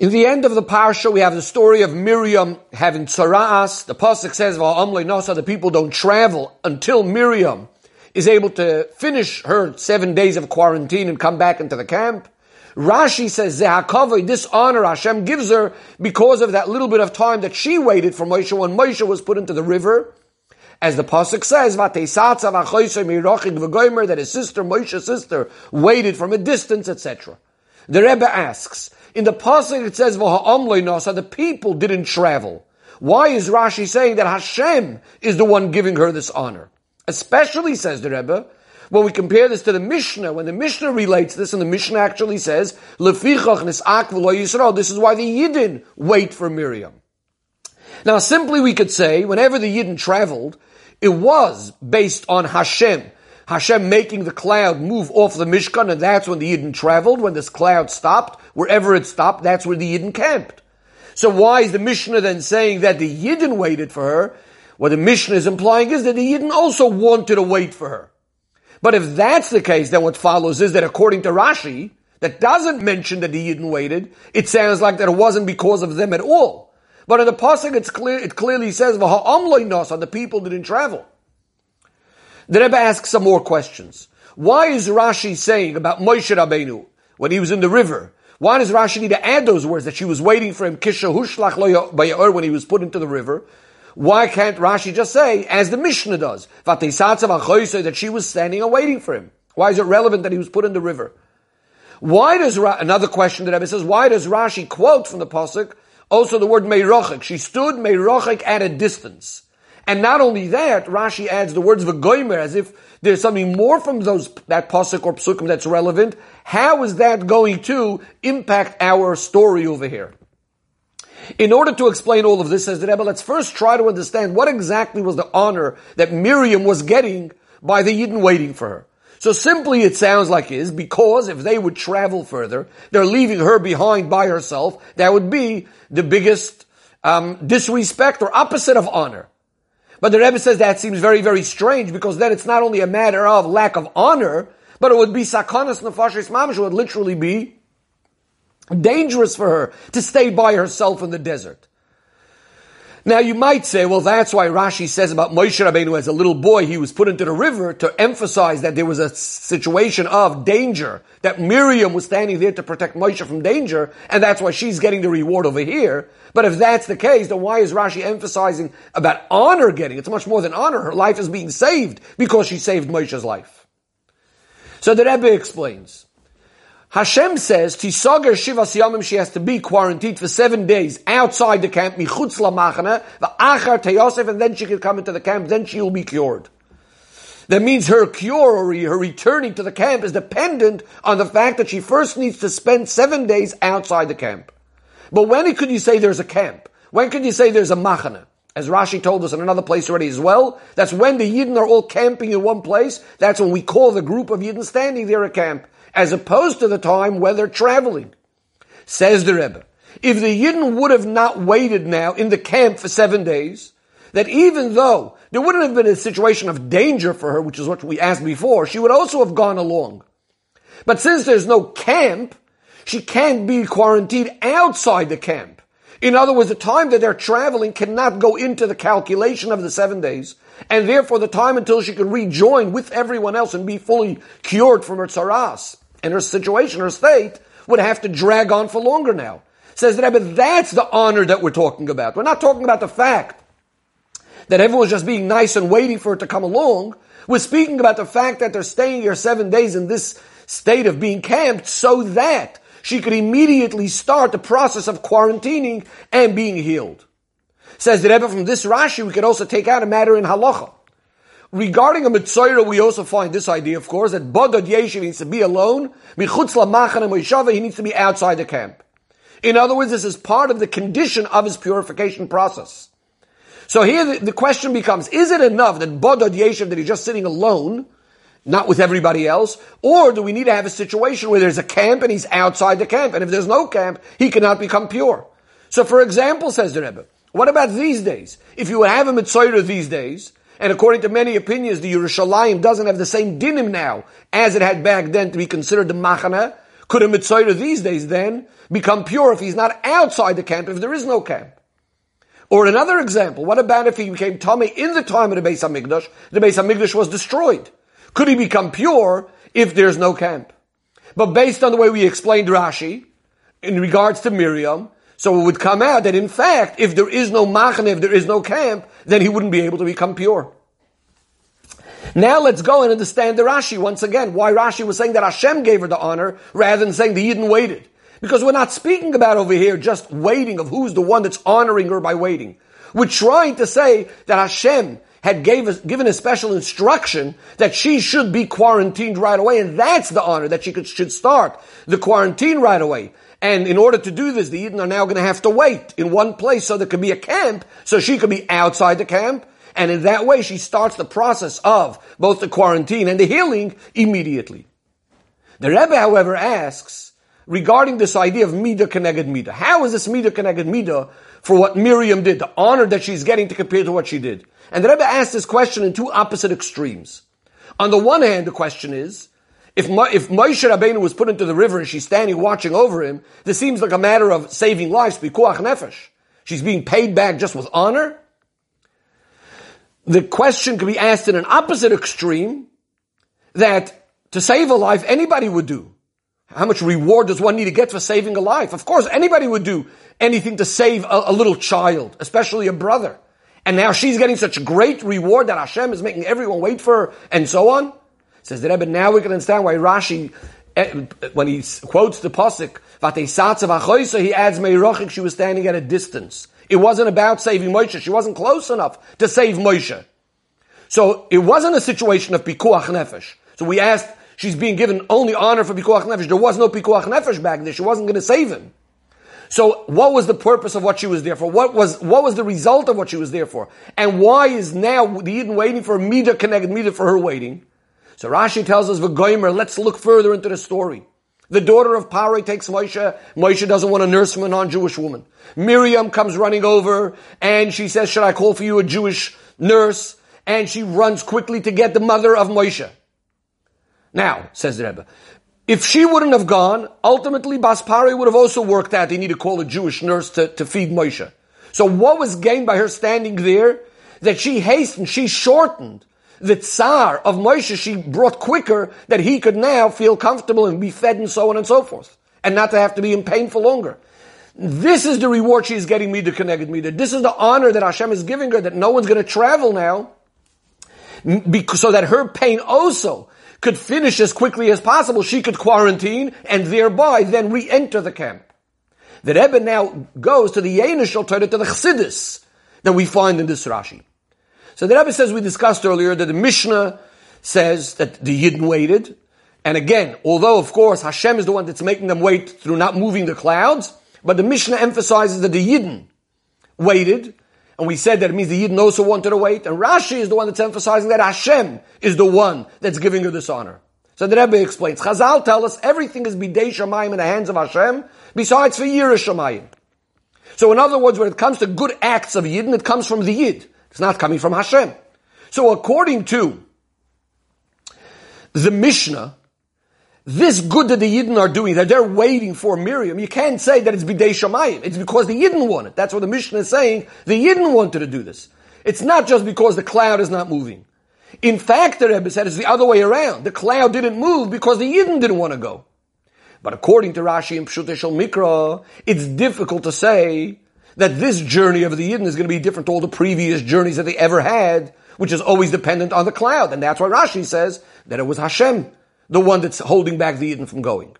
In the end of the parsha, we have the story of Miriam having tzaraas. The pasuk says, "Nasa." The people don't travel until Miriam is able to finish her seven days of quarantine and come back into the camp. Rashi says, "Zehakavoi." This honor Hashem gives her because of that little bit of time that she waited for Moshe when Moshe was put into the river. As the pasuk says, that his sister, Moshe's sister, waited from a distance, etc. The Rebbe asks, in the pasuk it says nasa the people didn't travel. Why is Rashi saying that Hashem is the one giving her this honor? Especially says the Rebbe when we compare this to the Mishnah, when the Mishnah relates this, and the Mishnah actually says, nis'ak Yisrael, this is why the Yidden wait for Miriam. Now simply we could say, whenever the Yidden traveled, it was based on Hashem. Hashem making the cloud move off the Mishkan, and that's when the Yidden traveled. When this cloud stopped, wherever it stopped, that's where the Yidden camped. So why is the Mishnah then saying that the Yidden waited for her? What the Mishnah is implying is that the Yidden also wanted to wait for her. But if that's the case, then what follows is that according to Rashi, that doesn't mention that the Yidden waited, it sounds like that it wasn't because of them at all. But in the Pasuk, it's clear, it clearly says, the people didn't travel. The Rebbe asks some more questions. Why is Rashi saying about Moshe Rabbeinu when he was in the river? Why does Rashi need to add those words that she was waiting for him kisha hushlach lo when he was put into the river? Why can't Rashi just say, as the Mishnah does, that she was standing and waiting for him? Why is it relevant that he was put in the river? Why does another question that Rebbe says? Why does Rashi quote from the pasuk also the word meirochik? She stood meirochik at a distance. And not only that, Rashi adds the words v'goimer as if there's something more from those that pasuk or psukim that's relevant. How is that going to impact our story over here? In order to explain all of this, says the Rebbe, let's first try to understand what exactly was the honor that Miriam was getting by the Yidden waiting for her. So simply it sounds like is because if they would travel further, they're leaving her behind by herself. That would be the biggest um, disrespect or opposite of honor. But the Rebbe says that seems very, very strange because then it's not only a matter of lack of honor, but it would be sakanas nefashis mamish, it would literally be dangerous for her to stay by herself in the desert. Now you might say, well, that's why Rashi says about Moshe Rabbeinu as a little boy, he was put into the river to emphasize that there was a situation of danger, that Miriam was standing there to protect Moshe from danger, and that's why she's getting the reward over here. But if that's the case, then why is Rashi emphasizing about honor getting? It's much more than honor. Her life is being saved because she saved Moshe's life. So the Rebbe explains. Hashem says, Tisager Shivas Yamim, she has to be quarantined for seven days outside the camp, Michutz Lamachana, Achar Teyosef, and then she can come into the camp, then she will be cured. That means her cure or her returning to the camp is dependent on the fact that she first needs to spend seven days outside the camp. But when could you say there's a camp? When could you say there's a machana? As Rashi told us in another place already as well, that's when the Yidden are all camping in one place. That's when we call the group of Yidden standing there a camp as opposed to the time when they're traveling. Says the Rebbe, if the Yidden would have not waited now in the camp for seven days, that even though there wouldn't have been a situation of danger for her, which is what we asked before, she would also have gone along. But since there's no camp, she can't be quarantined outside the camp. In other words, the time that they're traveling cannot go into the calculation of the seven days, and therefore the time until she can rejoin with everyone else and be fully cured from her tsaras and her situation, her state, would have to drag on for longer now. Says the Rebbe, that's the honor that we're talking about. We're not talking about the fact that everyone's just being nice and waiting for it to come along. We're speaking about the fact that they're staying here seven days in this state of being camped so that she could immediately start the process of quarantining and being healed. Says the Rebbe from this Rashi, we could also take out a matter in halacha. Regarding a Mitzayra, we also find this idea, of course, that Bodad Yeshiv needs to be alone, Michutz Lamachan he needs to be outside the camp. In other words, this is part of the condition of his purification process. So here the, the question becomes, is it enough that Bodad Yeshiv, that he's just sitting alone, not with everybody else, or do we need to have a situation where there's a camp and he's outside the camp, and if there's no camp, he cannot become pure? So for example, says the Rebbe, what about these days? If you have a Mitzayra these days, and according to many opinions, the Yerushalayim doesn't have the same dinim now as it had back then to be considered the machana. Could a Metzora these days then become pure if he's not outside the camp, if there is no camp? Or another example, what about if he became tomei in the time of the Beis HaMikdash? The Beis HaMikdash was destroyed. Could he become pure if there's no camp? But based on the way we explained Rashi, in regards to Miriam, so it would come out that in fact, if there is no machane, if there is no camp, then he wouldn't be able to become pure. Now let's go and understand the Rashi once again. Why Rashi was saying that Hashem gave her the honor rather than saying the Yidden waited. Because we're not speaking about over here just waiting of who's the one that's honoring her by waiting. We're trying to say that Hashem had gave given a special instruction that she should be quarantined right away, and that's the honor that she could, should start the quarantine right away. And in order to do this, the Yidden are now going to have to wait in one place so there could be a camp, so she could be outside the camp, and in that way she starts the process of both the quarantine and the healing immediately. The Rebbe, however, asks, regarding this idea of Mida Keneged Mida. How is this Mida Keneged Mida for what Miriam did, the honor that she's getting to compare to what she did? And the Rebbe asked this question in two opposite extremes. On the one hand, the question is, if, if Moshe Rabbeinu was put into the river and she's standing watching over him, this seems like a matter of saving lives, pikuach nefesh. She's being paid back just with honor. The question could be asked in an opposite extreme, that to save a life, anybody would do. How much reward does one need to get for saving a life? Of course, anybody would do anything to save a, a little child, especially a brother. And now she's getting such great reward that Hashem is making everyone wait for her, and so on. Says the Rebbe, now we can understand why Rashi, eh, when he quotes the Pasuk, he adds Meirochik, she was standing at a distance. It wasn't about saving Moshe. She wasn't close enough to save Moshe. So it wasn't a situation of pikuach nefesh. So we asked, she's being given only honor for Pikuach Nefesh. There was no Pikuach Nefesh back there. She wasn't going to save him. So what was the purpose of what she was there for? What was, what was the result of what she was there for? And why is now the Yidden waiting for Mida Keneged Mida for her waiting? So Rashi tells us, V'goimer, let's look further into the story. The daughter of Paroh takes Moshe. Moshe doesn't want to nurse from a non-Jewish woman. Miriam comes running over and she says, should I call for you a Jewish nurse? And she runs quickly to get the mother of Moshe. Now, says the Rebbe, if she wouldn't have gone, ultimately Bas Paroh would have also worked out they need to call a Jewish nurse to, to feed Moshe. So what was gained by her standing there? That she hastened, she shortened the tsar of Moshe, she brought quicker that he could now feel comfortable and be fed and so on and so forth. And not to have to be in pain for longer. This is the reward she's getting Mida Keneged Mida. This is the honor that Hashem is giving her that no one's going to travel now. So that her pain also could finish as quickly as possible, she could quarantine and thereby then re-enter the camp. The Rebbe now goes to the Yeina Shel Torah, to the Chassidus that we find in this Rashi. So the Rebbe says we discussed earlier that the Mishnah says that the Yidden waited. And again, although of course Hashem is the one that's making them wait through not moving the clouds, but the Mishnah emphasizes that the Yidden waited and we said that it means the Yidden also wanted to wait. And Rashi is the one that's emphasizing that Hashem is the one that's giving her this honor. So the Rebbe explains, Chazal tell us everything is bidei shamayim in the hands of Hashem, besides for Yiras shamayim. So in other words, when it comes to good acts of Yidden, it comes from the Yid. It's not coming from Hashem. So according to the Mishnah, this good that the Yidden are doing, that they're waiting for Miriam, you can't say that it's Bidei Shamayim. It's because the Yidden want it. That's what the Mishnah is saying. The Yidden wanted to do this. It's not just because the cloud is not moving. In fact, the Rebbe said it's the other way around. The cloud didn't move because the Yidden didn't want to go. But according to Rashi and Pshuto Shel Mikra, it's difficult to say that this journey of the Yidden is going to be different to all the previous journeys that they ever had, which is always dependent on the cloud. And that's why Rashi says that it was Hashem the one that's holding back the Yidden from going.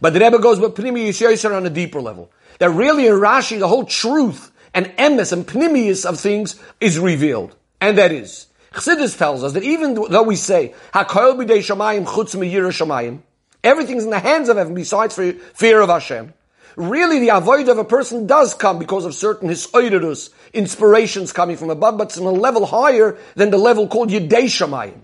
But the Rebbe goes with Pnimi Yisrael on a deeper level. That really in Rashi, the whole truth and emes and pnimius of things is revealed. And that is, Chassidus tells us that even though we say, HaKoil b'dei shamayim chutz me'yira shamayim, everything's in the hands of heaven besides fear of Hashem. Really, the avoid of a person does come because of certain hisoidus, inspirations coming from above, but it's on a level higher than the level called Yidei Shamayim.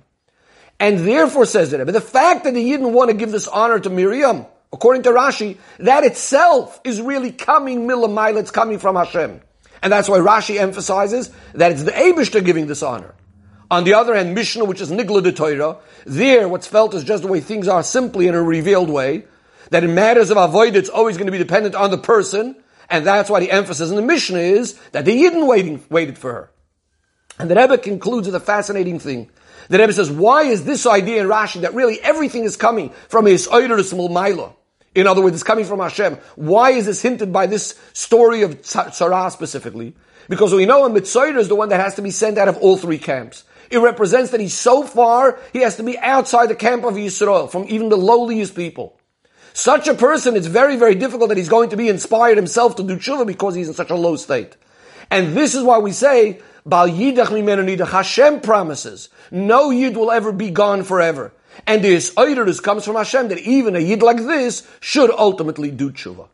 And therefore, says the Rebbe, the fact that he didn't want to give this honor to Miriam, according to Rashi, that itself is really coming milamayla, it's coming from Hashem. And that's why Rashi emphasizes that it's the Aibershter giving this honor. On the other hand, Mishnah, which is Nigla de Torah, there what's felt is just the way things are simply in a revealed way. that in matters of avoid, it's always going to be dependent on the person, and that's why the emphasis in the Mishnah is that the Yidden waiting, waited for her. And the Rebbe concludes with a fascinating thing. The Rebbe says, why is this idea in Rashi that really everything is coming from his Oideris Mulmaila? In other words, it's coming from Hashem. Why is this hinted by this story of tzaraas specifically? Because we know a Metzora is the one that has to be sent out of all three camps. It represents that he's so far, he has to be outside the camp of Yisrael, from even the lowliest people. Such a person, it's very, very difficult that he's going to be inspired himself to do tshuva because he's in such a low state. And this is why we say, Bal Yidach Mimenu Hashem promises, no Yid will ever be gone forever. And this Oidurus comes from Hashem that even a Yid like this should ultimately do tshuva.